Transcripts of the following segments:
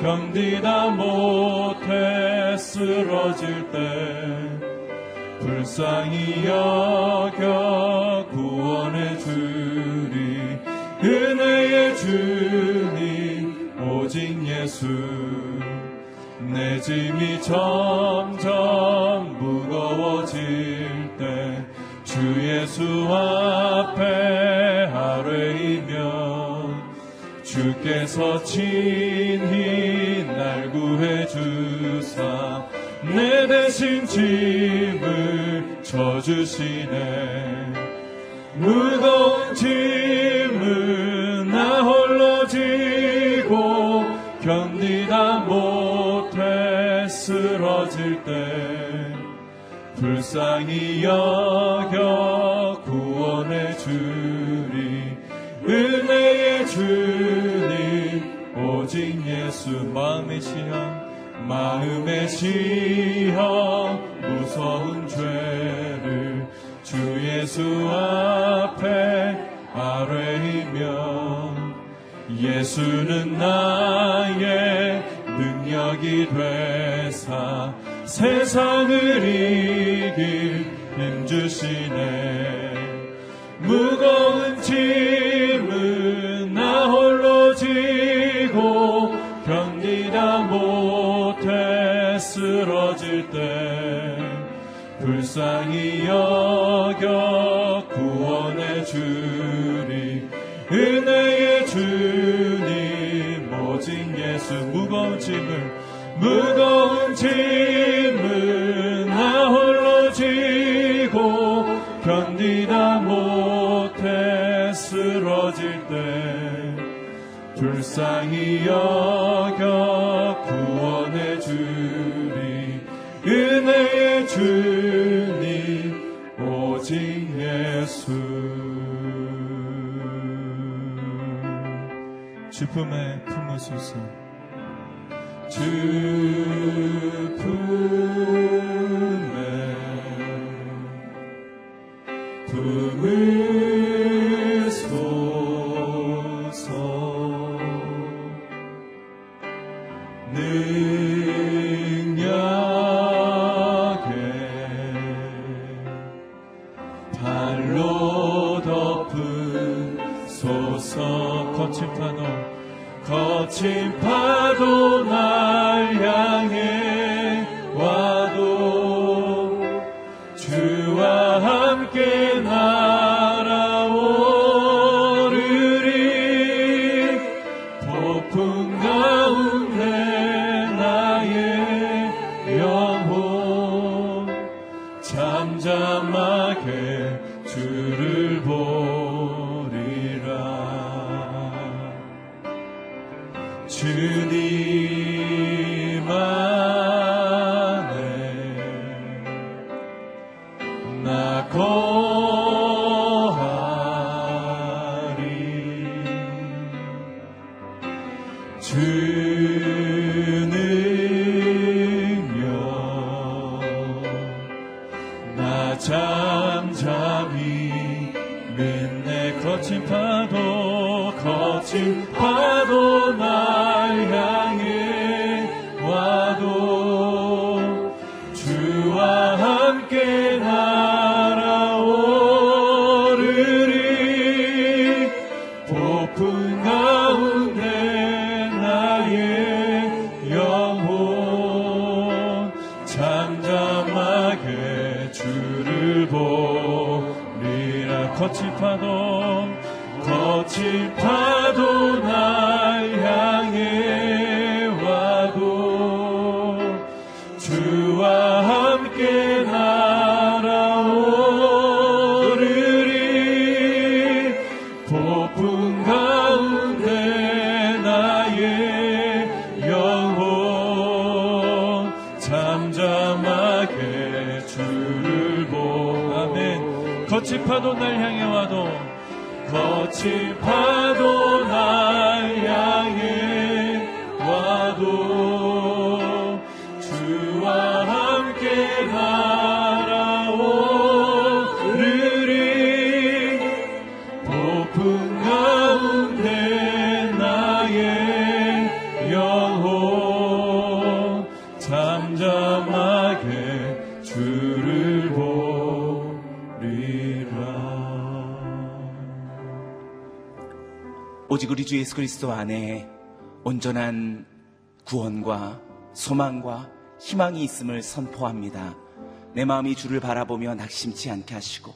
견디다 못해 쓰러질 때 불쌍히 여겨 구원해 주리 은혜의 주님 오직 예수. 내 짐이 점점 무거워질 때 주 예수 앞에 주께서 친히 날 구해 주사 내 대신 짐을 져주시네. 무거운 짐을 나 홀로 지고 견디다 못해 쓰러질 때 불쌍히 여겨 구원해 주리. 은혜의 주님 오직 예수 마음의 시험 마음의 시험 무서운 죄를 주 예수 앞에 아뢰이며 예수는 나의 능력이 되사 세상을 이길 힘 주시네 불쌍히 여겨 구원해 주리 은혜의 주님 오직 예수 무거운 짐을 무거운 짐을 나 홀로 지고 견디다 못해 쓰러질 때 불쌍히 여겨 구원해 주리 은혜의 주 주품에 품으소서 주 주 예수 그리스도 안에 온전한 구원과 소망과 희망이 있음을 선포합니다. 내 마음이 주를 바라보며 낙심치 않게 하시고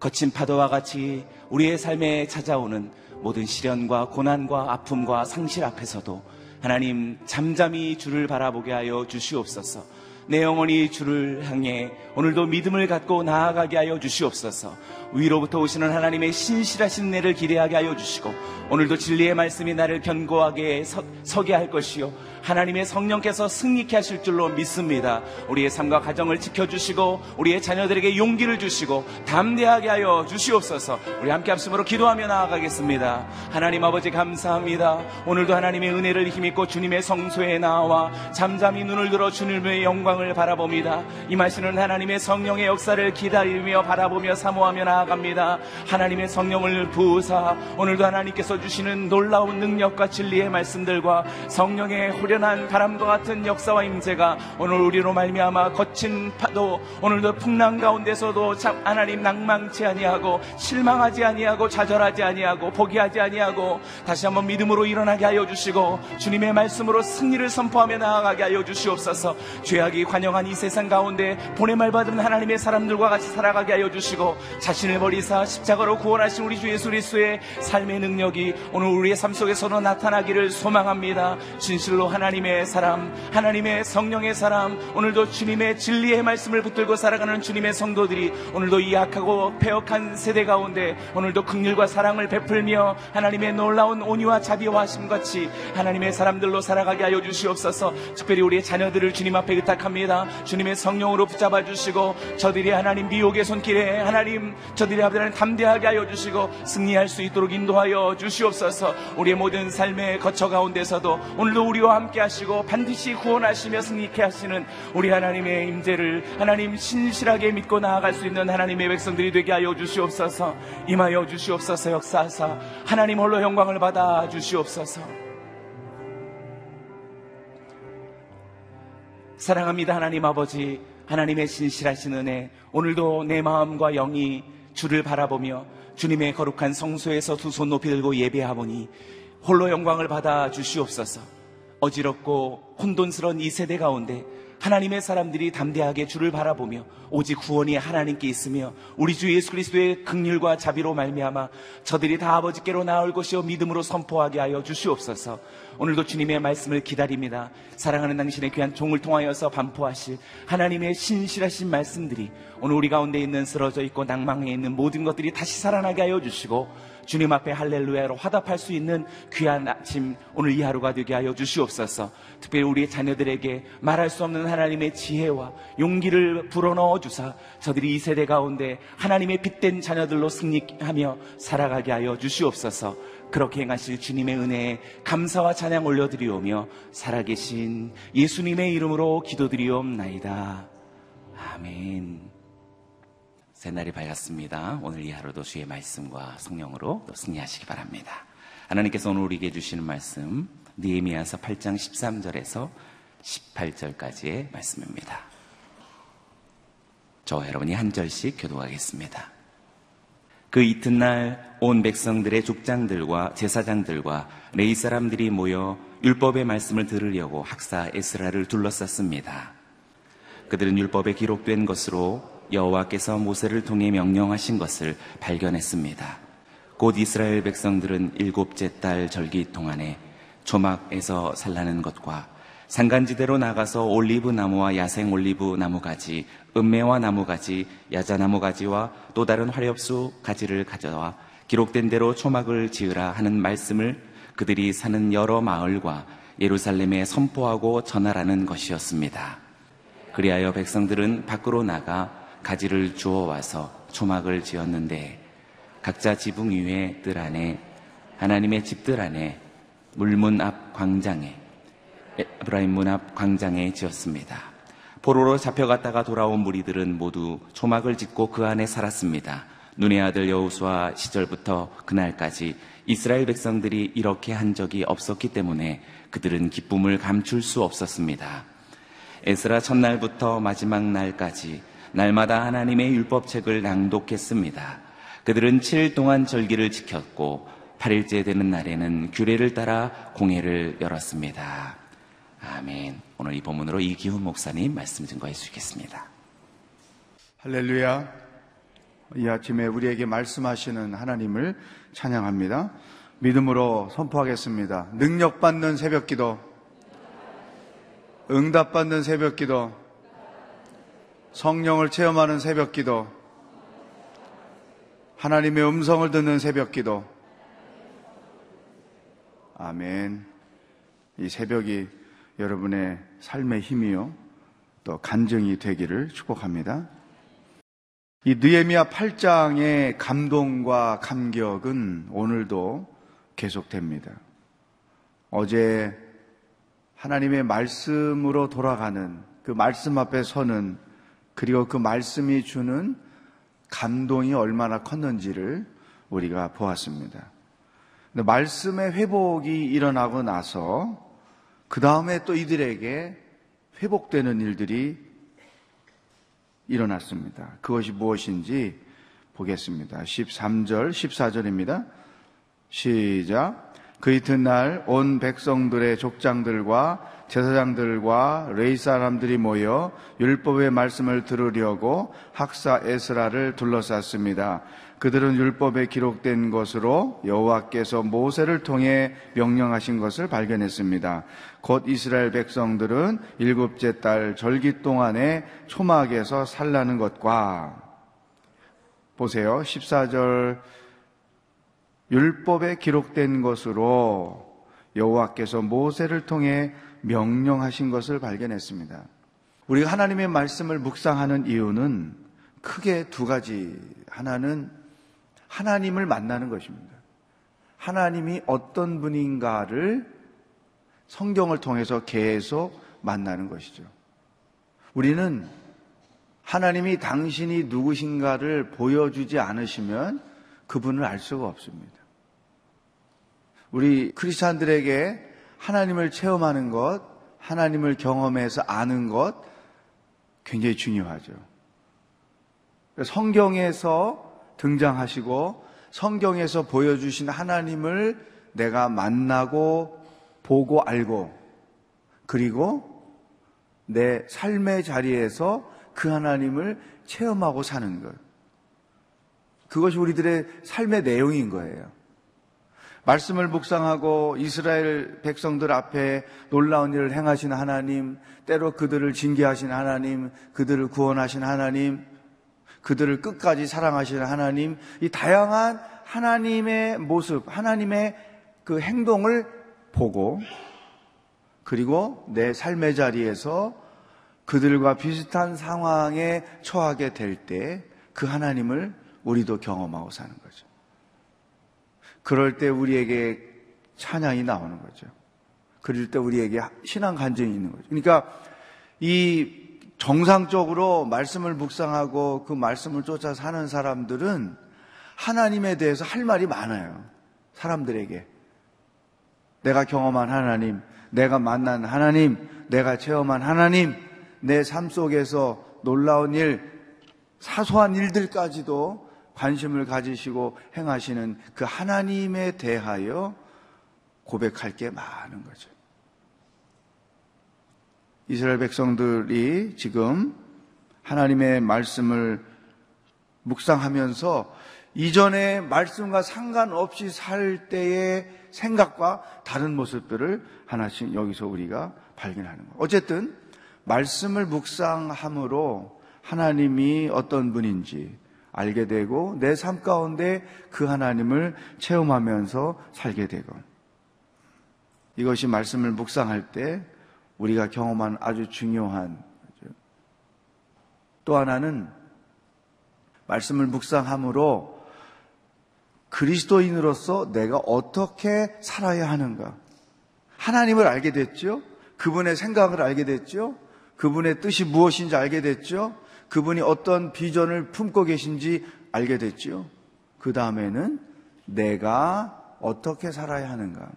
거친 파도와 같이 우리의 삶에 찾아오는 모든 시련과 고난과 아픔과 상실 앞에서도 하나님 잠잠히 주를 바라보게 하여 주시옵소서. 내 영혼이 주를 향해 오늘도 믿음을 갖고 나아가게 하여 주시옵소서. 위로부터 오시는 하나님의 신실하신 내를 기대하게 하여 주시고 오늘도 진리의 말씀이 나를 견고하게 서, 서게 할 것이요 하나님의 성령께서 승리케 하실 줄로 믿습니다. 우리의 삶과 가정을 지켜주시고 우리의 자녀들에게 용기를 주시고 담대하게 하여 주시옵소서. 우리 함께 합심으로 기도하며 나아가겠습니다. 하나님 아버지 감사합니다. 오늘도 하나님의 은혜를 힘입고 주님의 성소에 나와 잠잠히 눈을 들어 주님의 영광을 바라봅니다. 임하시는 하나님의 성령의 역사를 기다리며 바라보며 사모하며 나 아갑니다. 하나님의 성령을 부으사 오늘도 하나님께서 주시는 놀라운 능력과 진리의 말씀들과 성령의 후련한 바람과 같은 역사와 임재가 오늘 우리로 말미암아 거친 파도 오늘도 풍랑 가운데서도 참 하나님 낭망치 아니하고 실망하지 아니하고 좌절하지 아니하고 포기하지 아니하고 다시 한번 믿음으로 일어나게 하여 주시고 주님의 말씀으로 승리를 선포하며 나아가게 하여 주시옵소서 죄악이 관영한 이 세상 가운데 보내말 받은 하나님의 사람들과 같이 살아가게 하여 주시고 자신 을 버리사 십자가로 구원하신 우리 주 예수 그리스도의 삶의 능력이 오늘 우리의 삶 속에서도 나타나기를 소망합니다. 진실로 하나님의 사람 하나님의 성령의 사람 오늘도 주님의 진리의 말씀을 붙들고 살아가는 주님의 성도들이 오늘도 이 약하고 폐역한 세대 가운데 오늘도 극률과 사랑을 베풀며 하나님의 놀라운 온유와 자비와 하심 같이 하나님의 사람들로 살아가게 하여 주시옵소서. 특별히 우리의 자녀들을 주님 앞에 의탁합니다. 주님의 성령으로 붙잡아 주시고 저들이 하나님 미혹의 손길에 하나님 저들이 하나님 담대하게 하여 주시고 승리할 수 있도록 인도하여 주시옵소서. 우리의 모든 삶의 거처 가운데서도 오늘도 우리와 함께 하시고 반드시 구원하시며 승리케 하시는 우리 하나님의 임재를 하나님 신실하게 믿고 나아갈 수 있는 하나님의 백성들이 되게 하여 주시옵소서. 임하여 주시옵소서 역사하사. 하나님 홀로 영광을 받아 주시옵소서. 사랑합니다 하나님 아버지. 하나님의 신실하신 은혜. 오늘도 내 마음과 영이 주를 바라보며 주님의 거룩한 성소에서 두 손 높이 들고 예배하오니 홀로 영광을 받아 주시옵소서. 어지럽고 혼돈스러운 이 세대 가운데 하나님의 사람들이 담대하게 주를 바라보며 오직 구원이 하나님께 있으며 우리 주 예수 그리스도의 극률과 자비로 말미암아 저들이 다 아버지께로 나올 것이요 믿음으로 선포하게 하여 주시옵소서. 오늘도 주님의 말씀을 기다립니다. 사랑하는 당신의 귀한 종을 통하여서 반포하실 하나님의 신실하신 말씀들이 오늘 우리 가운데 있는 쓰러져 있고 낭망해 있는 모든 것들이 다시 살아나게 하여 주시고 주님 앞에 할렐루야로 화답할 수 있는 귀한 아침 오늘 이 하루가 되게 하여 주시옵소서. 특별히 우리의 자녀들에게 말할 수 없는 하나님의 지혜와 용기를 불어넣어 주사 저들이 이 세대 가운데 하나님의 빛된 자녀들로 승리하며 살아가게 하여 주시옵소서. 그렇게 행하실 주님의 은혜에 감사와 찬양 올려드리오며 살아계신 예수님의 이름으로 기도드리옵나이다. 아멘. 새날이 밝았습니다. 오늘 이 하루도 주의 말씀과 성령으로 또 승리하시기 바랍니다. 하나님께서 오늘 우리에게 주시는 말씀 니에미야서 8장 13절에서 18절까지의 말씀입니다. 저와 여러분이 한 절씩 교도하겠습니다. 그 이튿날 온 백성들의 족장들과 제사장들과 레이 사람들이 모여 율법의 말씀을 들으려고 학사 에스라를 둘러쌌습니다. 그들은 율법에 기록된 것으로 여호와께서 모세를 통해 명령하신 것을 발견했습니다. 곧 이스라엘 백성들은 일곱째 달 절기 동안에 조막에서 살라는 것과 산간지대로 나가서 올리브 나무와 야생 올리브 나무 가지, 은매와 나무 가지, 야자 나무 가지와 또 다른 화렵수 가지를 가져와 기록된 대로 초막을 지으라 하는 말씀을 그들이 사는 여러 마을과 예루살렘에 선포하고 전하라는 것이었습니다. 그리하여 백성들은 밖으로 나가 가지를 주워 와서 초막을 지었는데 각자 지붕 위에 뜰 안에 하나님의 집들 안에 물문 앞 광장에 에브라임 문 앞 광장에 지었습니다. 포로로 잡혀갔다가 돌아온 무리들은 모두 초막을 짓고 그 안에 살았습니다. 눈의 아들 여호수아 시절부터 그날까지 이스라엘 백성들이 이렇게 한 적이 없었기 때문에 그들은 기쁨을 감출 수 없었습니다. 에스라 첫날부터 마지막 날까지 날마다 하나님의 율법책을 낭독했습니다. 그들은 7일 동안 절기를 지켰고 8일째 되는 날에는 규례를 따라 공회를 열었습니다. 아멘. 오늘 이 본문으로 이기훈 목사님 말씀 증거해 주시겠습니다. 할렐루야. 이 아침에 우리에게 말씀하시는 하나님을 찬양합니다. 믿음으로 선포하겠습니다. 능력받는 새벽 기도, 응답받는 새벽 기도, 성령을 체험하는 새벽 기도, 하나님의 음성을 듣는 새벽 기도. 아멘. 이 새벽이 여러분의 삶의 힘이요. 또 간증이 되기를 축복합니다. 이 느헤미야 8장의 감동과 감격은 오늘도 계속됩니다. 어제 하나님의 말씀으로 돌아가는 그 말씀 앞에 서는 그리고 그 말씀이 주는 감동이 얼마나 컸는지를 우리가 보았습니다. 말씀의 회복이 일어나고 나서 그 다음에 또 이들에게 회복되는 일들이 일어났습니다. 그것이 무엇인지 보겠습니다. 13절, 14절입니다. 시작. 그 이튿날 온 백성들의 족장들과 제사장들과 레이 사람들이 모여 율법의 말씀을 들으려고 학사 에스라를 둘러쌌습니다. 그들은 율법에 기록된 것으로 여호와께서 모세를 통해 명령하신 것을 발견했습니다. 곧 이스라엘 백성들은 일곱째 달 절기 동안에 초막에서 살라는 것과 보세요. 14절 율법에 기록된 것으로 여호와께서 모세를 통해 명령하신 것을 발견했습니다. 우리가 하나님의 말씀을 묵상하는 이유는 크게 두 가지. 하나는 하나님을 만나는 것입니다. 하나님이 어떤 분인가를 성경을 통해서 계속 만나는 것이죠. 우리는 하나님이 당신이 누구신가를 보여주지 않으시면 그분을 알 수가 없습니다. 우리 크리스찬들에게 하나님을 체험하는 것, 하나님을 경험해서 아는 것 굉장히 중요하죠. 성경에서 등장하시고 성경에서 보여주신 하나님을 내가 만나고 보고 알고 그리고 내 삶의 자리에서 그 하나님을 체험하고 사는 것. 그것이 우리들의 삶의 내용인 거예요. 말씀을 묵상하고 이스라엘 백성들 앞에 놀라운 일을 행하신 하나님, 때로 그들을 징계하신 하나님, 그들을 구원하신 하나님, 그들을 끝까지 사랑하시는 하나님, 이 다양한 하나님의 모습, 하나님의 그 행동을 보고, 그리고 내 삶의 자리에서 그들과 비슷한 상황에 처하게 될 때 그 하나님을 우리도 경험하고 사는 거죠. 그럴 때 우리에게 찬양이 나오는 거죠. 그럴 때 우리에게 신앙 간증이 있는 거죠. 그러니까 이 정상적으로 말씀을 묵상하고 그 말씀을 쫓아 사는 사람들은 하나님에 대해서 할 말이 많아요. 사람들에게. 내가 경험한 하나님, 내가 만난 하나님, 내가 체험한 하나님, 내 삶 속에서 놀라운 일, 사소한 일들까지도 관심을 가지시고 행하시는 그 하나님에 대하여 고백할 게 많은 거죠. 이스라엘 백성들이 지금 하나님의 말씀을 묵상하면서 이전의 말씀과 상관없이 살 때의 생각과 다른 모습들을 하나씩 여기서 우리가 발견하는 거예요. 어쨌든 말씀을 묵상함으로 하나님이 어떤 분인지 알게 되고 내 삶 가운데 그 하나님을 체험하면서 살게 되고 이것이 말씀을 묵상할 때 우리가 경험한 아주 중요한. 또 하나는 말씀을 묵상함으로 그리스도인으로서 내가 어떻게 살아야 하는가. 하나님을 알게 됐죠. 그분의 생각을 알게 됐죠. 그분의 뜻이 무엇인지 알게 됐죠. 그분이 어떤 비전을 품고 계신지 알게 됐죠. 그 다음에는 내가 어떻게 살아야 하는가.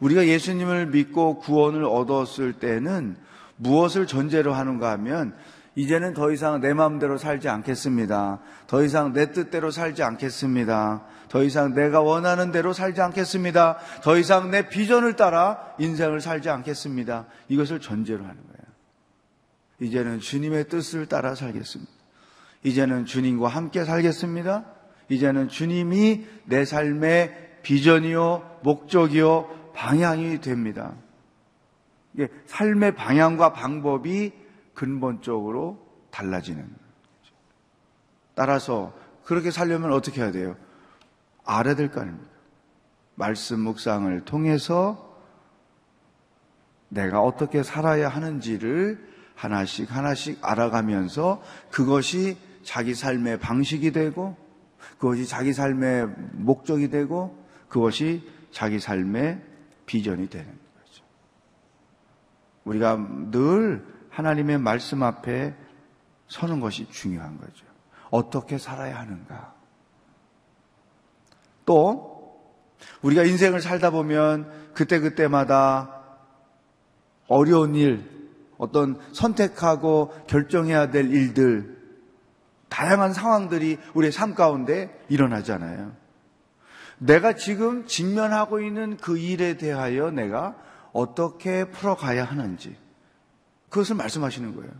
우리가 예수님을 믿고 구원을 얻었을 때는 무엇을 전제로 하는가 하면 이제는 더 이상 내 마음대로 살지 않겠습니다. 더 이상 내 뜻대로 살지 않겠습니다. 더 이상 내가 원하는 대로 살지 않겠습니다. 더 이상 내 비전을 따라 인생을 살지 않겠습니다. 이것을 전제로 하는. 이제는 주님의 뜻을 따라 살겠습니다. 이제는 주님과 함께 살겠습니다. 이제는 주님이 내 삶의 비전이요, 목적이요, 방향이 됩니다. 삶의 방향과 방법이 근본적으로 달라지는 거죠. 따라서 그렇게 살려면 어떻게 해야 돼요? 알아야 될 거 아닙니까? 말씀 묵상을 통해서 내가 어떻게 살아야 하는지를 하나씩 하나씩 알아가면서 그것이 자기 삶의 방식이 되고 그것이 자기 삶의 목적이 되고 그것이 자기 삶의 비전이 되는 거죠. 우리가 늘 하나님의 말씀 앞에 서는 것이 중요한 거죠. 어떻게 살아야 하는가. 또, 우리가 인생을 살다 보면 그때그때마다 어려운 일, 어떤 선택하고 결정해야 될 일들, 다양한 상황들이 우리의 삶 가운데 일어나잖아요. 내가 지금 직면하고 있는 그 일에 대하여 내가 어떻게 풀어가야 하는지, 그것을 말씀하시는 거예요.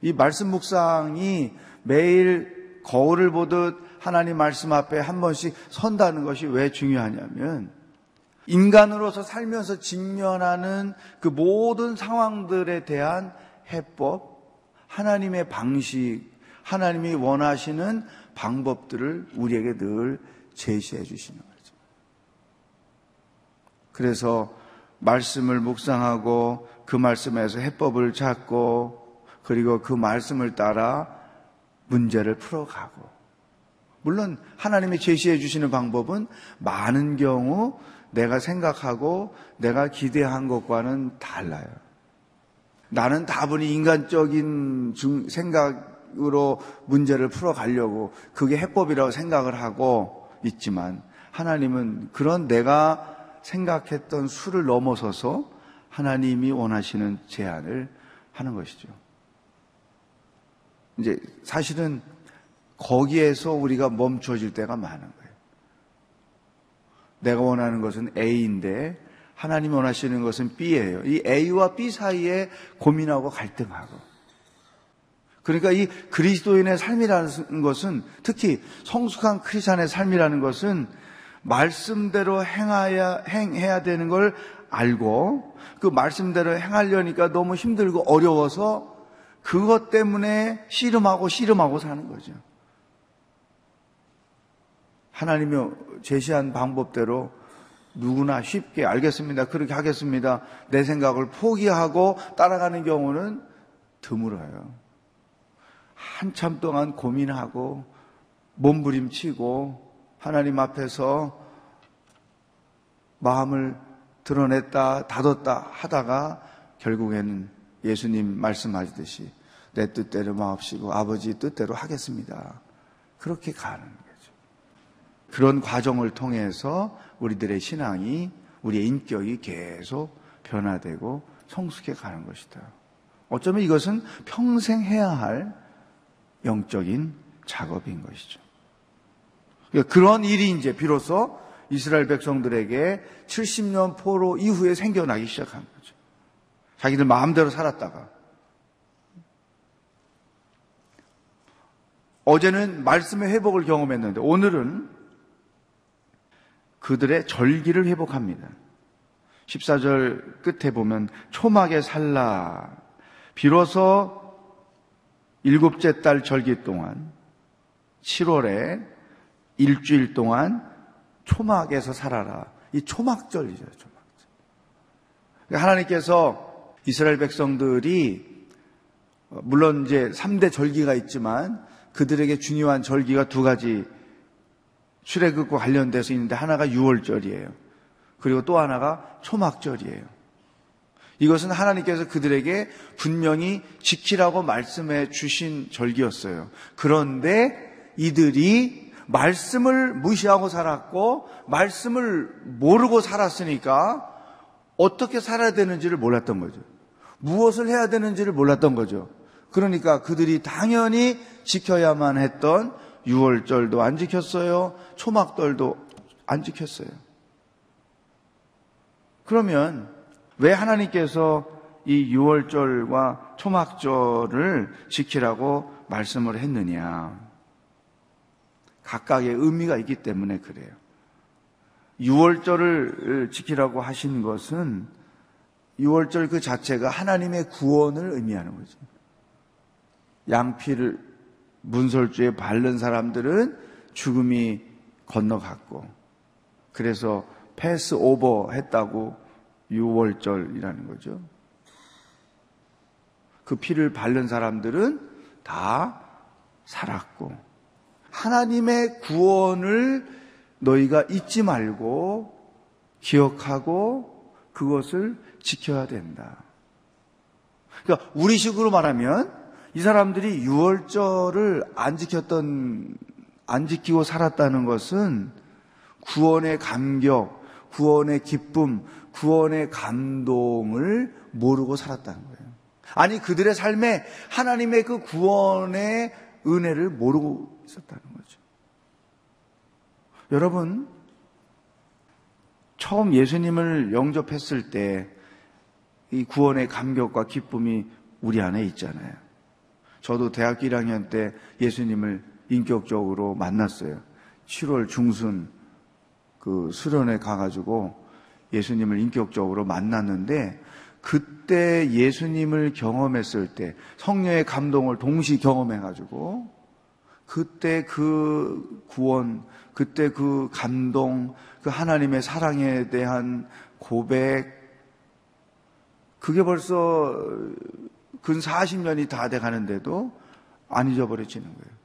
이 말씀 묵상이 매일 거울을 보듯 하나님 말씀 앞에 한 번씩 선다는 것이 왜 중요하냐면 인간으로서 살면서 직면하는 그 모든 상황들에 대한 해법, 하나님의 방식, 하나님이 원하시는 방법들을 우리에게 늘 제시해 주시는 거죠. 그래서 말씀을 묵상하고 그 말씀에서 해법을 찾고 그리고 그 말씀을 따라 문제를 풀어가고 물론 하나님이 제시해 주시는 방법은 많은 경우 내가 생각하고 내가 기대한 것과는 달라요. 나는 다분히 인간적인 생각으로 문제를 풀어가려고 그게 해법이라고 생각을 하고 있지만 하나님은 그런 내가 생각했던 수를 넘어서서 하나님이 원하시는 제안을 하는 것이죠. 이제 사실은 거기에서 우리가 멈춰질 때가 많은 거예요. 내가 원하는 것은 A인데 하나님이 원하시는 것은 B예요. 이 A와 B 사이에 고민하고 갈등하고. 그러니까 이 그리스도인의 삶이라는 것은 특히 성숙한 크리스천의 삶이라는 것은 말씀대로 행하야 행해야 되는 걸 알고 그 말씀대로 행하려니까 너무 힘들고 어려워서 그것 때문에 씨름하고 씨름하고 사는 거죠. 하나님이 제시한 방법대로 누구나 쉽게 알겠습니다. 그렇게 하겠습니다. 내 생각을 포기하고 따라가는 경우는 드물어요. 한참 동안 고민하고 몸부림치고 하나님 앞에서 마음을 드러냈다, 닫았다 하다가 결국에는 예수님 말씀하시듯이 내 뜻대로 마옵시고 아버지 뜻대로 하겠습니다. 그렇게 가는. 그런 과정을 통해서 우리들의 신앙이, 우리의 인격이 계속 변화되고 성숙해 가는 것이다. 어쩌면 이것은 평생 해야 할 영적인 작업인 것이죠. 그러니까 그런 일이 이제 비로소 이스라엘 백성들에게 70년 포로 이후에 생겨나기 시작한 거죠. 자기들 마음대로 살았다가 어제는 말씀의 회복을 경험했는데 오늘은 그들의 절기를 회복합니다. 14절 끝에 보면 초막에 살라 비로소 일곱째 달 절기 동안 7월에 일주일 동안 초막에서 살아라. 이 초막절이죠, 초막절. 그러니까 하나님께서 이스라엘 백성들이 어, 물론 이제 3대 절기가 있지만 그들에게 중요한 절기가 두 가지 출애굽과 관련돼서 있는데 하나가 6월절이에요. 그리고 또 하나가 초막절이에요. 이것은 하나님께서 그들에게 분명히 지키라고 말씀해 주신 절기였어요. 그런데 이들이 말씀을 무시하고 살았고 말씀을 모르고 살았으니까 어떻게 살아야 되는지를 몰랐던 거죠. 무엇을 해야 되는지를 몰랐던 거죠. 그러니까 그들이 당연히 지켜야만 했던 6월절도 안 지켰어요. 초막절도 안 지켰어요. 그러면 왜 하나님께서 이 6월절과 초막절을 지키라고 말씀을 했느냐? 각각의 의미가 있기 때문에 그래요. 6월절을 지키라고 하신 것은 6월절 그 자체가 하나님의 구원을 의미하는 거죠. 양피를 문설주에 바른 사람들은 죽음이 건너갔고, 그래서 패스 오버 했다고 6월절이라는 거죠. 그 피를 바른 사람들은 다 살았고, 하나님의 구원을 너희가 잊지 말고 기억하고 그것을 지켜야 된다. 그러니까 우리식으로 말하면 이 사람들이 6월절을 안 지켰던 안 지키고 살았다는 것은 구원의 감격, 구원의 기쁨, 구원의 감동을 모르고 살았다는 거예요. 아니 그들의 삶에 하나님의 그 구원의 은혜를 모르고 있었다는 거죠. 여러분, 처음 예수님을 영접했을 때 이 구원의 감격과 기쁨이 우리 안에 있잖아요. 저도 대학교 1학년 때 예수님을 인격적으로 만났어요. 7월 중순 그 수련회 가가지고 예수님을 인격적으로 만났는데 그때 예수님을 경험했을 때 성령의 감동을 동시 경험해가지고 그때 그 구원, 그때 그 감동, 그 하나님의 사랑에 대한 고백, 그게 벌써 근 40년이 다 돼 가는데도 안 잊어버려지는 거예요.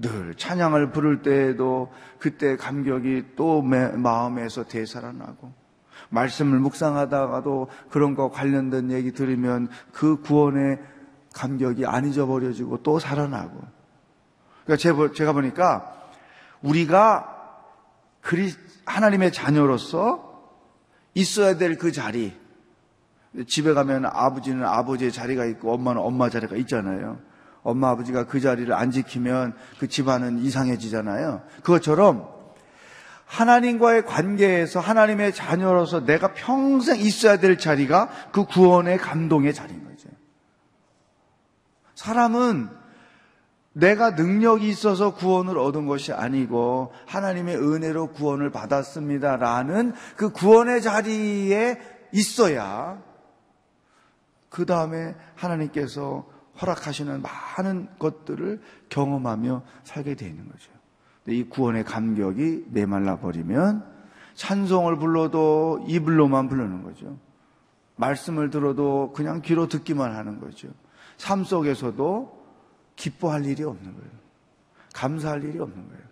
늘 찬양을 부를 때에도 그때 감격이 또 마음에서 되살아나고, 말씀을 묵상하다가도 그런 거 관련된 얘기 들으면 그 구원의 감격이 안 잊어버려지고 또 살아나고, 그러니까 제가 보니까 우리가 하나님의 자녀로서 있어야 될 그 자리. 집에 가면 아버지는 아버지의 자리가 있고 엄마는 엄마 자리가 있잖아요. 엄마 아버지가 그 자리를 안 지키면 그 집안은 이상해지잖아요. 그것처럼 하나님과의 관계에서 하나님의 자녀로서 내가 평생 있어야 될 자리가 그 구원의 감동의 자리인 거죠. 사람은 내가 능력이 있어서 구원을 얻은 것이 아니고 하나님의 은혜로 구원을 받았습니다라는 그 구원의 자리에 있어야 그 다음에 하나님께서 허락하시는 많은 것들을 경험하며 살게 되는 거죠. 이 구원의 감격이 메말라 버리면 찬송을 불러도 입을로만 부르는 거죠. 말씀을 들어도 그냥 귀로 듣기만 하는 거죠. 삶 속에서도 기뻐할 일이 없는 거예요. 감사할 일이 없는 거예요.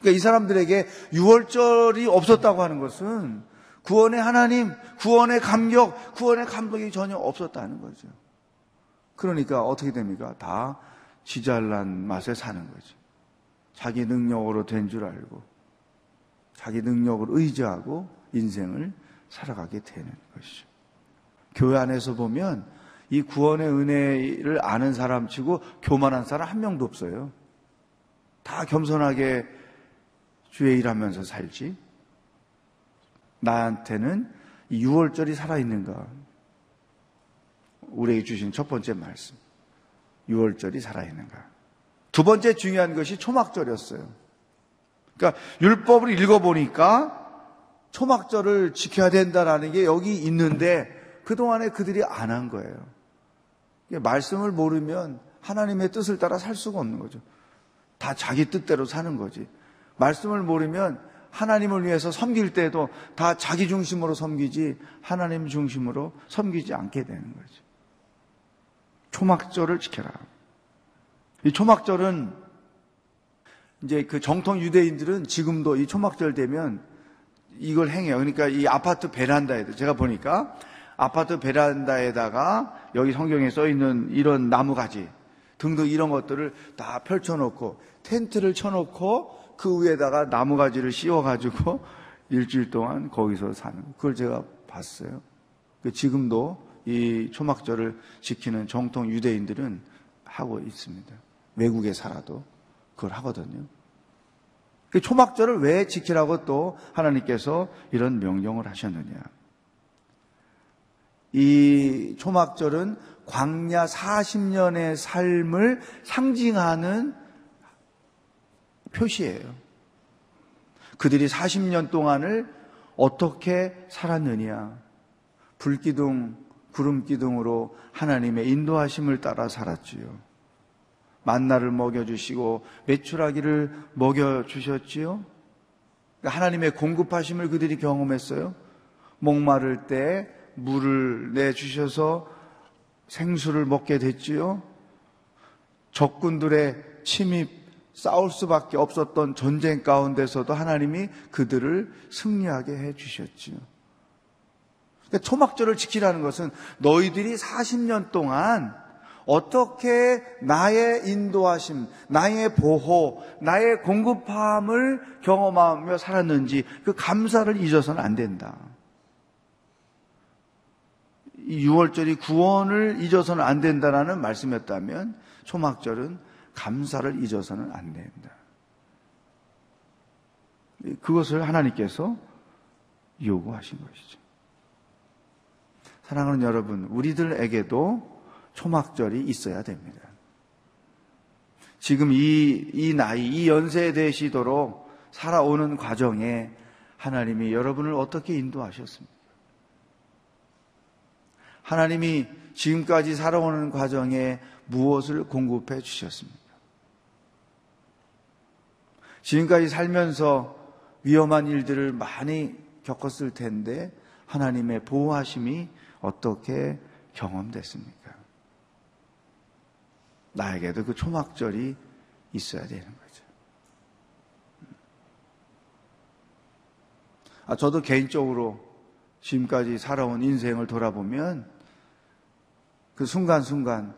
그러니까 이 사람들에게 6월절이 없었다고 하는 것은 구원의 하나님, 구원의 감격, 구원의 감동이 전혀 없었다는 거죠. 그러니까 어떻게 됩니까? 다 지잘난 맛에 사는 거죠. 자기 능력으로 된 줄 알고, 자기 능력을 의지하고 인생을 살아가게 되는 것이죠. 교회 안에서 보면 이 구원의 은혜를 아는 사람 치고 교만한 사람 한 명도 없어요. 다 겸손하게 주의 일하면서 살지. 나한테는 이 6월절이 살아있는가? 우리에게 주신 첫 번째 말씀. 6월절이 살아있는가? 두 번째 중요한 것이 초막절이었어요. 그러니까 율법을 읽어보니까 초막절을 지켜야 된다라는 게 여기 있는데 그동안에 그들이 안 한 거예요. 말씀을 모르면 하나님의 뜻을 따라 살 수가 없는 거죠. 다 자기 뜻대로 사는 거지. 말씀을 모르면 하나님을 위해서 섬길 때도 다 자기 중심으로 섬기지 하나님 중심으로 섬기지 않게 되는 거죠. 초막절을 지켜라. 이 초막절은 이제 그 정통 유대인들은 지금도 이 초막절 되면 이걸 행해요. 그러니까 이 아파트 베란다에 제가 보니까 아파트 베란다에다가 여기 성경에 써 있는 이런 나무 가지 등등 이런 것들을 다 펼쳐놓고 텐트를 쳐놓고 그 위에다가 나무가지를 씌워가지고 일주일 동안 거기서 사는 그걸 제가 봤어요. 그 지금도 이 초막절을 지키는 정통 유대인들은 하고 있습니다. 외국에 살아도 그걸 하거든요. 그 초막절을 왜 지키라고 또 하나님께서 이런 명령을 하셨느냐. 이 초막절은 광야 40년의 삶을 상징하는 표시예요. 그들이 40년 동안을 어떻게 살았느냐. 불기둥, 구름기둥으로 하나님의 인도하심을 따라 살았지요. 만나를 먹여주시고 매출하기를 먹여주셨지요. 그러니까 하나님의 공급하심을 그들이 경험했어요. 목마를 때 물을 내주셔서 생수를 먹게 됐지요. 적군들의 침입, 싸울 수밖에 없었던 전쟁 가운데서도 하나님이 그들을 승리하게 해 주셨지요. 그러니까 초막절을 지키라는 것은 너희들이 40년 동안 어떻게 나의 인도하심, 나의 보호, 나의 공급함을 경험하며 살았는지 그 감사를 잊어서는 안 된다. 이 6월절이 구원을 잊어서는 안 된다라는 말씀이었다면 초막절은 감사를 잊어서는 안 된다. 그것을 하나님께서 요구하신 것이죠. 사랑하는 여러분, 우리들에게도 초막절이 있어야 됩니다. 지금 이, 이 나이, 이 연세에 되시도록 살아오는 과정에 하나님이 여러분을 어떻게 인도하셨습니까? 하나님이 지금까지 살아오는 과정에 무엇을 공급해 주셨습니까? 지금까지 살면서 위험한 일들을 많이 겪었을 텐데 하나님의 보호하심이 어떻게 경험됐습니까? 나에게도 그 초막절이 있어야 되는 거죠. 아, 저도 개인적으로 지금까지 살아온 인생을 돌아보면 그 순간순간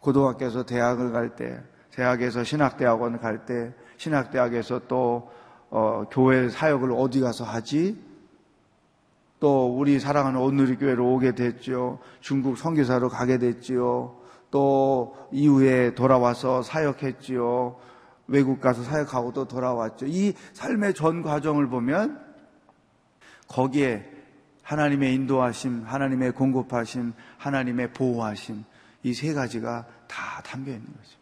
고등학교에서 대학을 갈 때, 대학에서 신학대학원 갈 때, 신학대학에서 또 어, 교회 사역을 어디 가서 하지? 또 우리 사랑하는 온누리 교회로 오게 됐죠. 중국 선교사로 가게 됐지요. 또 이후에 돌아와서 사역했지요. 외국 가서 사역하고 또 돌아왔죠. 이 삶의 전 과정을 보면 거기에 하나님의 인도하심, 하나님의 공급하심, 하나님의 보호하심 이 세 가지가 다 담겨 있는 거죠.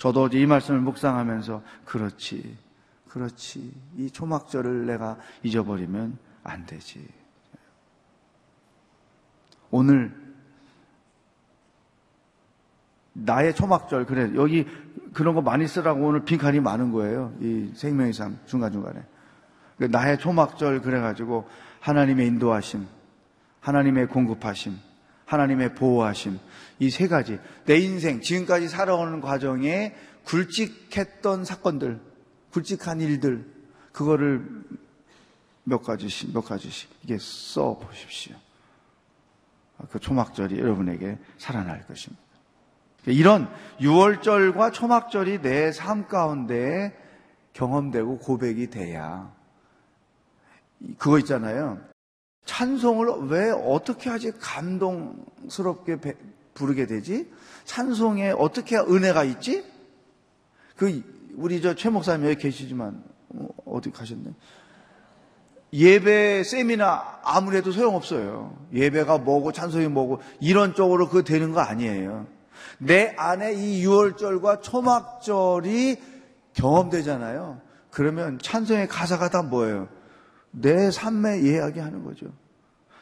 저도 이 말씀을 묵상하면서 그렇지, 그렇지. 이 초막절을 내가 잊어버리면 안 되지. 오늘 나의 초막절 그래 여기 그런 거 많이 쓰라고 오늘 빈칸이 많은 거예요. 이 생명의 삶 중간 중간에 그 나의 초막절 그래가지고 하나님의 인도하심, 하나님의 공급하심, 하나님의 보호하심 이 세 가지 내 인생 지금까지 살아오는 과정에 굵직했던 사건들, 굵직한 일들 그거를 몇 가지씩 몇 가지씩 이게 써 보십시오. 그 초막절이 여러분에게 살아날 것입니다. 이런 6월절과 초막절이 내 삶 가운데 경험되고 고백이 돼야 그거 있잖아요. 찬송을 왜 어떻게 하지 감동스럽게 부르게 되지? 찬송에 어떻게 은혜가 있지? 그 우리 저 최 목사님 여기 계시지만 어, 어디 가셨네? 예배 세미나 아무래도 소용없어요. 예배가 뭐고 찬송이 뭐고 이런 쪽으로 그거 되는 거 아니에요. 내 안에 이 6월절과 초막절이 경험되잖아요. 그러면 찬송의 가사가 다 뭐예요? 내 삶의 이야기 하는 거죠.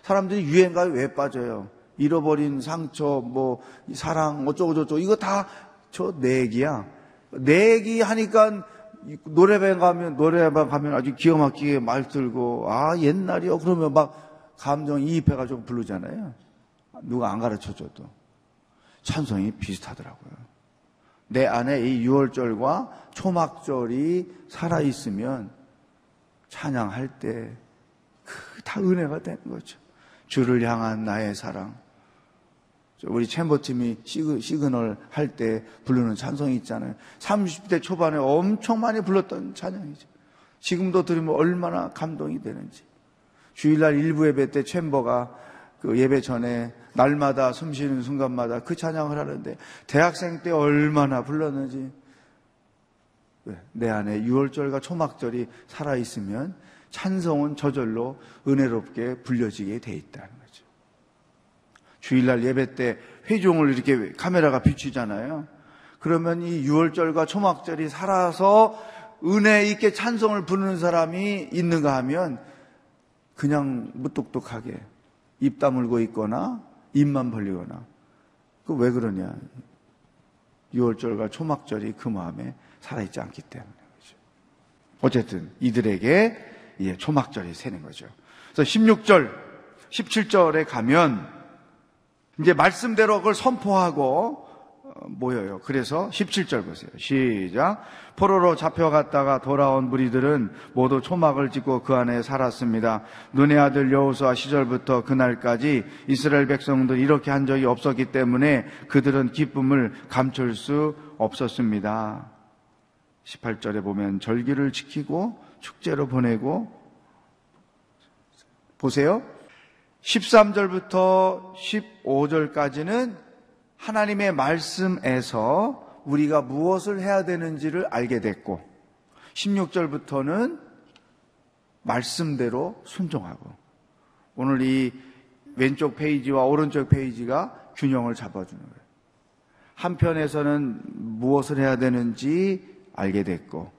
사람들이 유행가에 왜 빠져요? 잃어버린 상처, 뭐, 사랑, 어쩌고저쩌고, 이거 다 저내 얘기야. 내 얘기 하니까 노래방 가면, 노래방 가면 아주 기가 막히게 말 들고, 아, 옛날이요. 그러면 막 감정 이입해가지고 부르잖아요. 누가 안 가르쳐 줘도. 찬송이 비슷하더라고요. 내 안에 이 6월절과 초막절이 살아 있으면 찬양할 때, 그 다 은혜가 되는 거죠. 주를 향한 나의 사랑. 우리 챔버팀이 시그, 시그널 할 때 부르는 찬송이 있잖아요. 30대 초반에 엄청 많이 불렀던 찬양이죠. 지금도 들으면 얼마나 감동이 되는지. 주일날 일부 예배 때 챔버가 그 예배 전에 날마다 숨 쉬는 순간마다 그 찬양을 하는데 대학생 때 얼마나 불렀는지 내 안에 6월절과 초막절이 살아 있으면 찬송은 저절로 은혜롭게 불려지게 돼 있다는 거죠. 주일날 예배 때 회종을 이렇게 카메라가 비추잖아요. 그러면 이 6월절과 초막절이 살아서 은혜 있게 찬송을 부르는 사람이 있는가 하면 그냥 무뚝뚝하게 입 다물고 있거나 입만 벌리거나 그 왜 그러냐? 6월절과 초막절이 그 마음에 살아있지 않기 때문에 그죠. 어쨌든 이들에게 예, 초막절이 새는 거죠. 그래서 16절, 17절에 가면 이제 말씀대로 그걸 선포하고 어, 모여요. 그래서 17절 보세요. 시작. 포로로 잡혀갔다가 돌아온 무리들은 모두 초막을 짓고 그 안에 살았습니다. 눈의 아들 여호수아 시절부터 그날까지 이스라엘 백성들 이렇게 한 적이 없었기 때문에 그들은 기쁨을 감출 수 없었습니다. 18절에 보면 절기를 지키고 축제로 보내고 보세요. 13절부터 15절까지는 하나님의 말씀에서 우리가 무엇을 해야 되는지를 알게 됐고 16절부터는 말씀대로 순종하고 오늘 이 왼쪽 페이지와 오른쪽 페이지가 균형을 잡아주는 거예요. 한편에서는 무엇을 해야 되는지 알게 됐고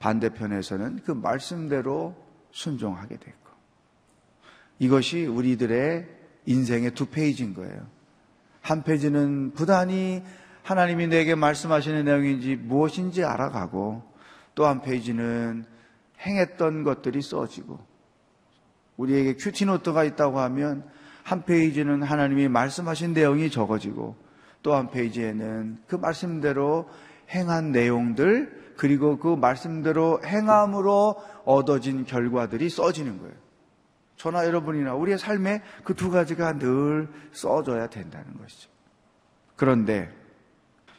반대편에서는 그 말씀대로 순종하게 됐고 이것이 우리들의 인생의 두 페이지인 거예요. 한 페이지는 부단히 하나님이 내게 말씀하시는 내용인지 무엇인지 알아가고 또 한 페이지는 행했던 것들이 써지고 우리에게 QT노트가 있다고 하면 한 페이지는 하나님이 말씀하신 내용이 적어지고 또 한 페이지에는 그 말씀대로 행한 내용들 그리고 그 말씀대로 행함으로 얻어진 결과들이 써지는 거예요. 저나 여러분이나 우리의 삶에 그 두 가지가 늘 써져야 된다는 것이죠. 그런데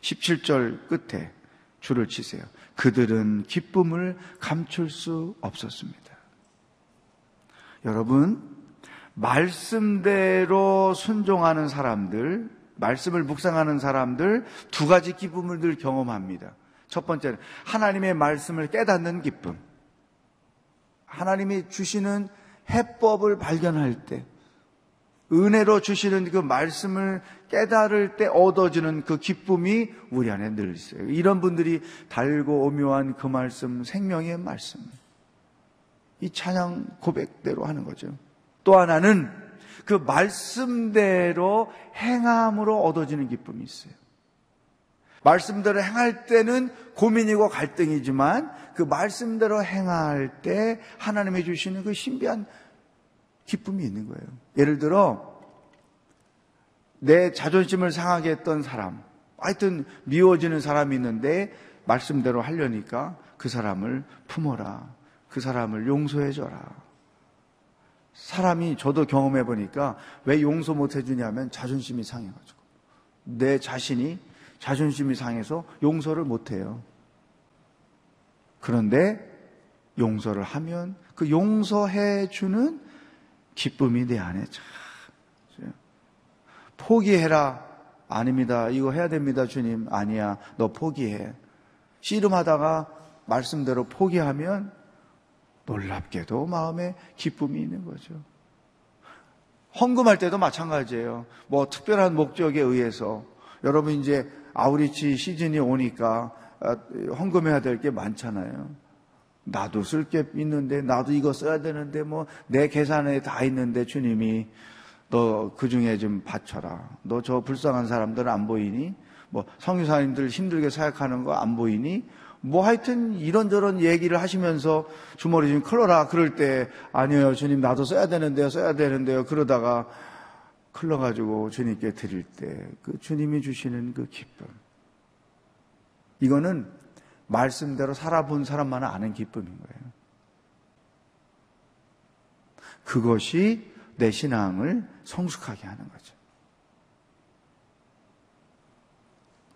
17절 끝에 줄을 치세요. 그들은 기쁨을 감출 수 없었습니다. 여러분, 말씀대로 순종하는 사람들, 말씀을 묵상하는 사람들 두 가지 기쁨을 늘 경험합니다. 첫 번째는 하나님의 말씀을 깨닫는 기쁨. 하나님이 주시는 해법을 발견할 때, 은혜로 주시는 그 말씀을 깨달을 때 얻어지는 그 기쁨이 우리 안에 늘 있어요. 이런 분들이 달고 오묘한 그 말씀, 생명의 말씀. 이 찬양 고백대로 하는 거죠. 또 하나는 그 말씀대로 행함으로 얻어지는 기쁨이 있어요. 말씀대로 행할 때는 고민이고 갈등이지만 그 말씀대로 행할 때 하나님이 주시는 그 신비한 기쁨이 있는 거예요. 예를 들어 내 자존심을 상하게 했던 사람, 하여튼 미워지는 사람이 있는데 말씀대로 하려니까 그 사람을 품어라. 그 사람을 용서해줘라. 사람이 저도 경험해 보니까 왜 용서 못 해주냐면 자존심이 상해가지고. 내 자신이 자존심이 상해서 용서를 못 해요. 그런데 용서를 하면 그 용서해 주는 기쁨이 내 안에 참 포기해라. 아닙니다. 이거 해야 됩니다, 주님. 아니야. 너 포기해. 씨름하다가 말씀대로 포기하면 놀랍게도 마음에 기쁨이 있는 거죠. 헌금할 때도 마찬가지예요. 뭐 특별한 목적에 의해서 여러분 이제 아우리치 시즌이 오니까 아, 헌금해야 될 게 많잖아요. 나도 쓸 게 있는데 나도 이거 써야 되는데 뭐 내 계산에 다 있는데 주님이 너 그 중에 좀 바쳐라. 너 저 불쌍한 사람들 안 보이니? 뭐 성유사님들 힘들게 사역하는 거 안 보이니? 뭐 하여튼 이런저런 얘기를 하시면서 주머니 좀 클러라 그럴 때 아니에요 주님 나도 써야 되는데요 써야 되는데요 그러다가 클러가지고 주님께 드릴 때 그 주님이 주시는 그 기쁨 이거는 말씀대로 살아본 사람만 아는 기쁨인 거예요. 그것이 내 신앙을 성숙하게 하는 거죠.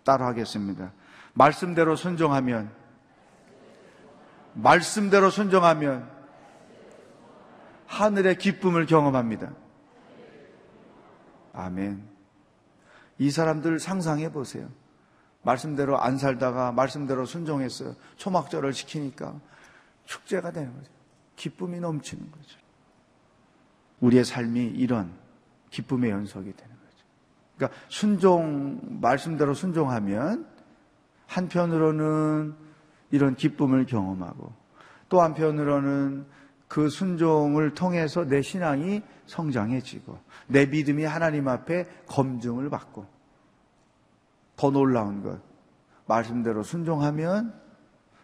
따라 하겠습니다. 말씀대로 순종하면, 말씀대로 순종하면 하늘의 기쁨을 경험합니다. 아멘. 이 사람들 상상해 보세요. 말씀대로 안 살다가 말씀대로 순종했어요. 초막절을 지키니까 축제가 되는 거죠. 기쁨이 넘치는 거죠. 우리의 삶이 이런 기쁨의 연속이 되는 거죠. 그러니까 순종, 말씀대로 순종하면 한편으로는 이런 기쁨을 경험하고 또 한편으로는 그 순종을 통해서 내 신앙이 성장해지고 내 믿음이 하나님 앞에 검증을 받고 더 놀라운 것 말씀대로 순종하면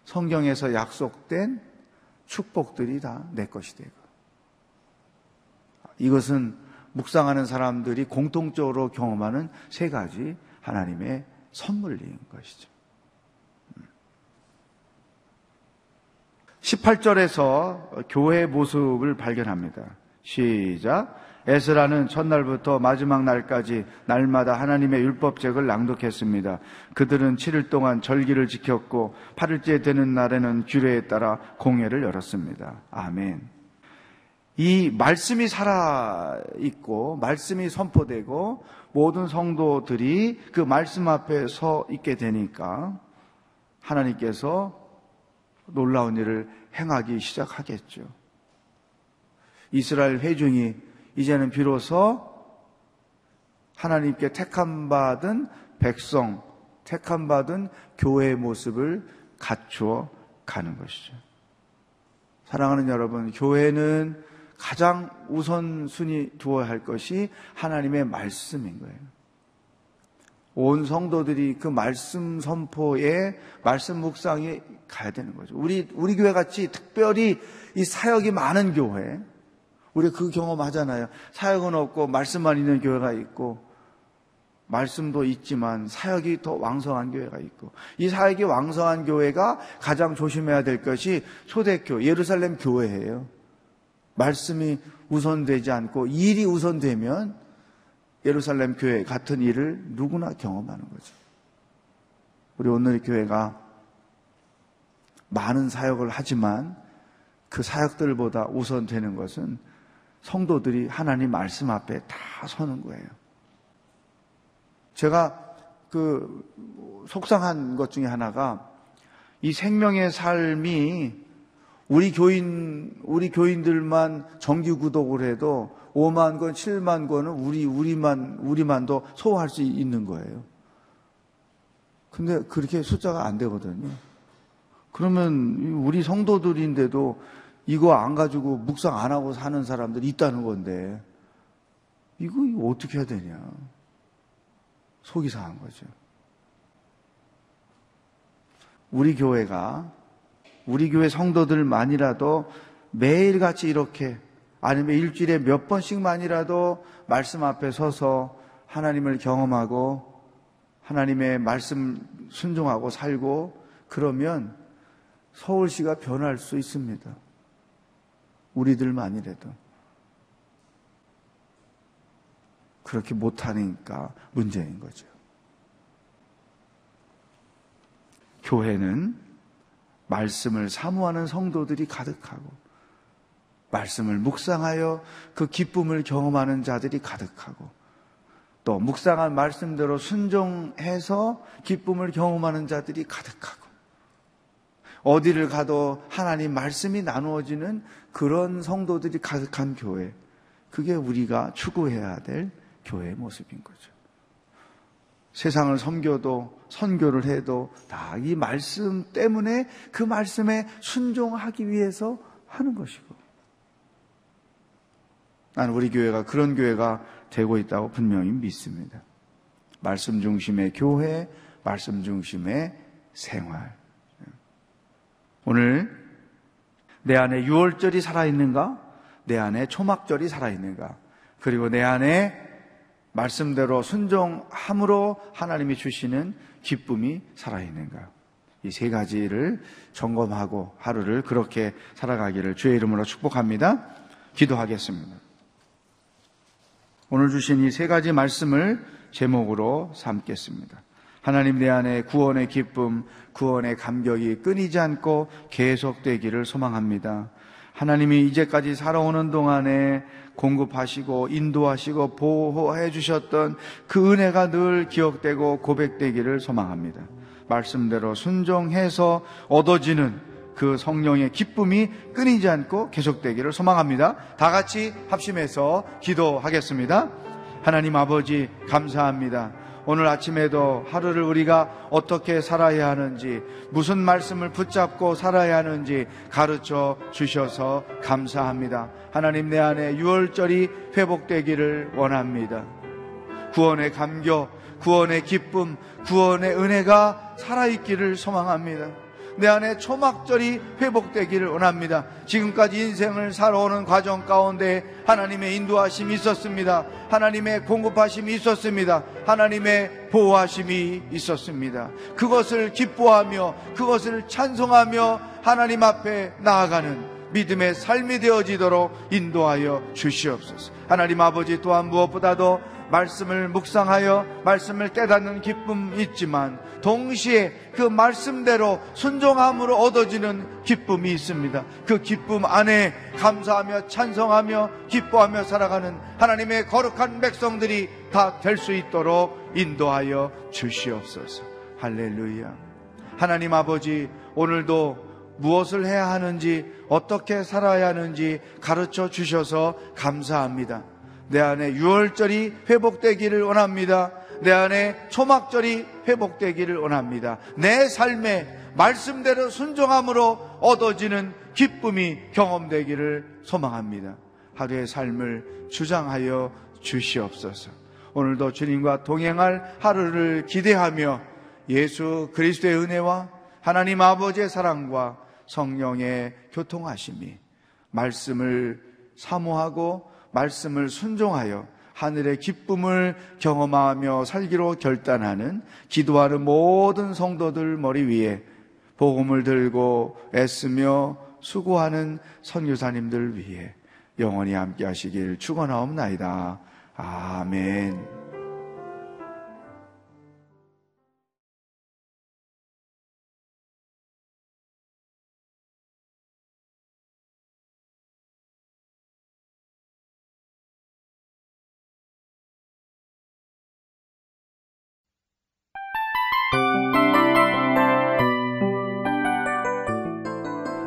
성경에서 약속된 축복들이 다 내 것이 되고 이것은 묵상하는 사람들이 공통적으로 경험하는 세 가지 하나님의 선물인 것이죠. 18절에서 교회의 모습을 발견합니다. 시작. 에스라는 첫날부터 마지막 날까지 날마다 하나님의 율법책을 낭독했습니다. 그들은 7일 동안 절기를 지켰고 8일째 되는 날에는 규례에 따라 공회를 열었습니다. 아멘. 이 말씀이 살아 있고 말씀이 선포되고 모든 성도들이 그 말씀 앞에 서 있게 되니까 하나님께서 놀라운 일을 행하기 시작하겠죠. 이스라엘 회중이 이제는 비로소 하나님께 택함 받은 백성, 택함 받은 교회의 모습을 갖추어 가는 것이죠. 사랑하는 여러분, 교회는 가장 우선순위 두어야 할 것이 하나님의 말씀인 거예요. 온 성도들이 그 말씀 선포에 말씀 묵상에 가야 되는 거죠. 우리 우리 교회 같이 특별히 이 사역이 많은 교회, 우리 그 경험하잖아요. 사역은 없고 말씀만 있는 교회가 있고 말씀도 있지만 사역이 더 왕성한 교회가 있고 이 사역이 왕성한 교회가 가장 조심해야 될 것이 초대교 예루살렘 교회예요. 말씀이 우선되지 않고 일이 우선되면 예루살렘 교회 같은 일을 누구나 경험하는 거죠. 우리 오늘 교회가 많은 사역을 하지만 그 사역들보다 우선되는 것은 성도들이 하나님 말씀 앞에 다 서는 거예요. 제가 그 속상한 것 중에 하나가 이 생명의 삶이 우리 교인 우리 교인들만 정규 구독을 해도 5만 권, 7만 권은 우리 우리만 우리만도 소화할 수 있는 거예요. 근데 그렇게 숫자가 안 되거든요. 그러면 우리 성도들인데도 이거 안 가지고 묵상 안 하고 사는 사람들이 있다는 건데 이거 어떻게 해야 되냐. 속이 상한 거죠. 우리 교회가 우리 교회 성도들만이라도 매일같이 이렇게 아니면 일주일에 몇 번씩만이라도 말씀 앞에 서서 하나님을 경험하고 하나님의 말씀 순종하고 살고 그러면 서울시가 변할 수 있습니다. 우리들만이라도. 그렇게 못하니까 문제인 거죠. 교회는 말씀을 사모하는 성도들이 가득하고, 말씀을 묵상하여 그 기쁨을 경험하는 자들이 가득하고, 또 묵상한 말씀대로 순종해서 기쁨을 경험하는 자들이 가득하고, 어디를 가도 하나님 말씀이 나누어지는 그런 성도들이 가득한 교회. 그게 우리가 추구해야 될 교회의 모습인 거죠. 세상을 섬겨도 선교를 해도 다 이 말씀 때문에 그 말씀에 순종하기 위해서 하는 것이고 나는 우리 교회가 그런 교회가 되고 있다고 분명히 믿습니다. 말씀 중심의 교회, 말씀 중심의 생활. 오늘 내 안에 유월절이 살아있는가? 내 안에 초막절이 살아있는가? 그리고 내 안에 말씀대로 순종함으로 하나님이 주시는 기쁨이 살아있는가? 이 세 가지를 점검하고 하루를 그렇게 살아가기를 주의 이름으로 축복합니다. 기도하겠습니다. 오늘 주신 이 세 가지 말씀을 제목으로 삼겠습니다. 하나님 내 안에 구원의 기쁨, 구원의 감격이 끊이지 않고 계속되기를 소망합니다. 하나님이 이제까지 살아오는 동안에 공급하시고 인도하시고 보호해 주셨던 그 은혜가 늘 기억되고 고백되기를 소망합니다. 말씀대로 순종해서 얻어지는 그 성령의 기쁨이 끊이지 않고 계속되기를 소망합니다. 다 같이 합심해서 기도하겠습니다. 하나님 아버지 감사합니다. 오늘 아침에도 하루를 우리가 어떻게 살아야 하는지, 무슨 말씀을 붙잡고 살아야 하는지 가르쳐 주셔서 감사합니다. 하나님 내 안에 유월절이 회복되기를 원합니다. 구원의 감격, 구원의 기쁨, 구원의 은혜가 살아있기를 소망합니다. 내 안에 초막절이 회복되기를 원합니다. 지금까지 인생을 살아오는 과정 가운데 하나님의 인도하심이 있었습니다. 하나님의 공급하심이 있었습니다. 하나님의 보호하심이 있었습니다. 그것을 기뻐하며 그것을 찬송하며 하나님 앞에 나아가는 믿음의 삶이 되어지도록 인도하여 주시옵소서. 하나님 아버지 또한 무엇보다도 말씀을 묵상하여 말씀을 깨닫는 기쁨이 있지만 동시에 그 말씀대로 순종함으로 얻어지는 기쁨이 있습니다. 그 기쁨 안에 감사하며 찬성하며 기뻐하며 살아가는 하나님의 거룩한 백성들이 다 될 수 있도록 인도하여 주시옵소서. 할렐루야. 하나님 아버지 오늘도 무엇을 해야 하는지 어떻게 살아야 하는지 가르쳐 주셔서 감사합니다. 내 안에 유월절이 회복되기를 원합니다. 내 안에 초막절이 회복되기를 원합니다. 내 삶에 말씀대로 순종함으로 얻어지는 기쁨이 경험되기를 소망합니다. 하루의 삶을 주장하여 주시옵소서. 오늘도 주님과 동행할 하루를 기대하며 예수 그리스도의 은혜와 하나님 아버지의 사랑과 성령의 교통하심이 말씀을 사모하고 말씀을 순종하여 하늘의 기쁨을 경험하며 살기로 결단하는 기도하는 모든 성도들 머리 위에 복음을 들고 애쓰며 수고하는 선교사님들 위해 영원히 함께 하시길 축원하옵나이다. 아멘.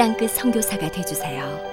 땅끝 선교사가 되주세요.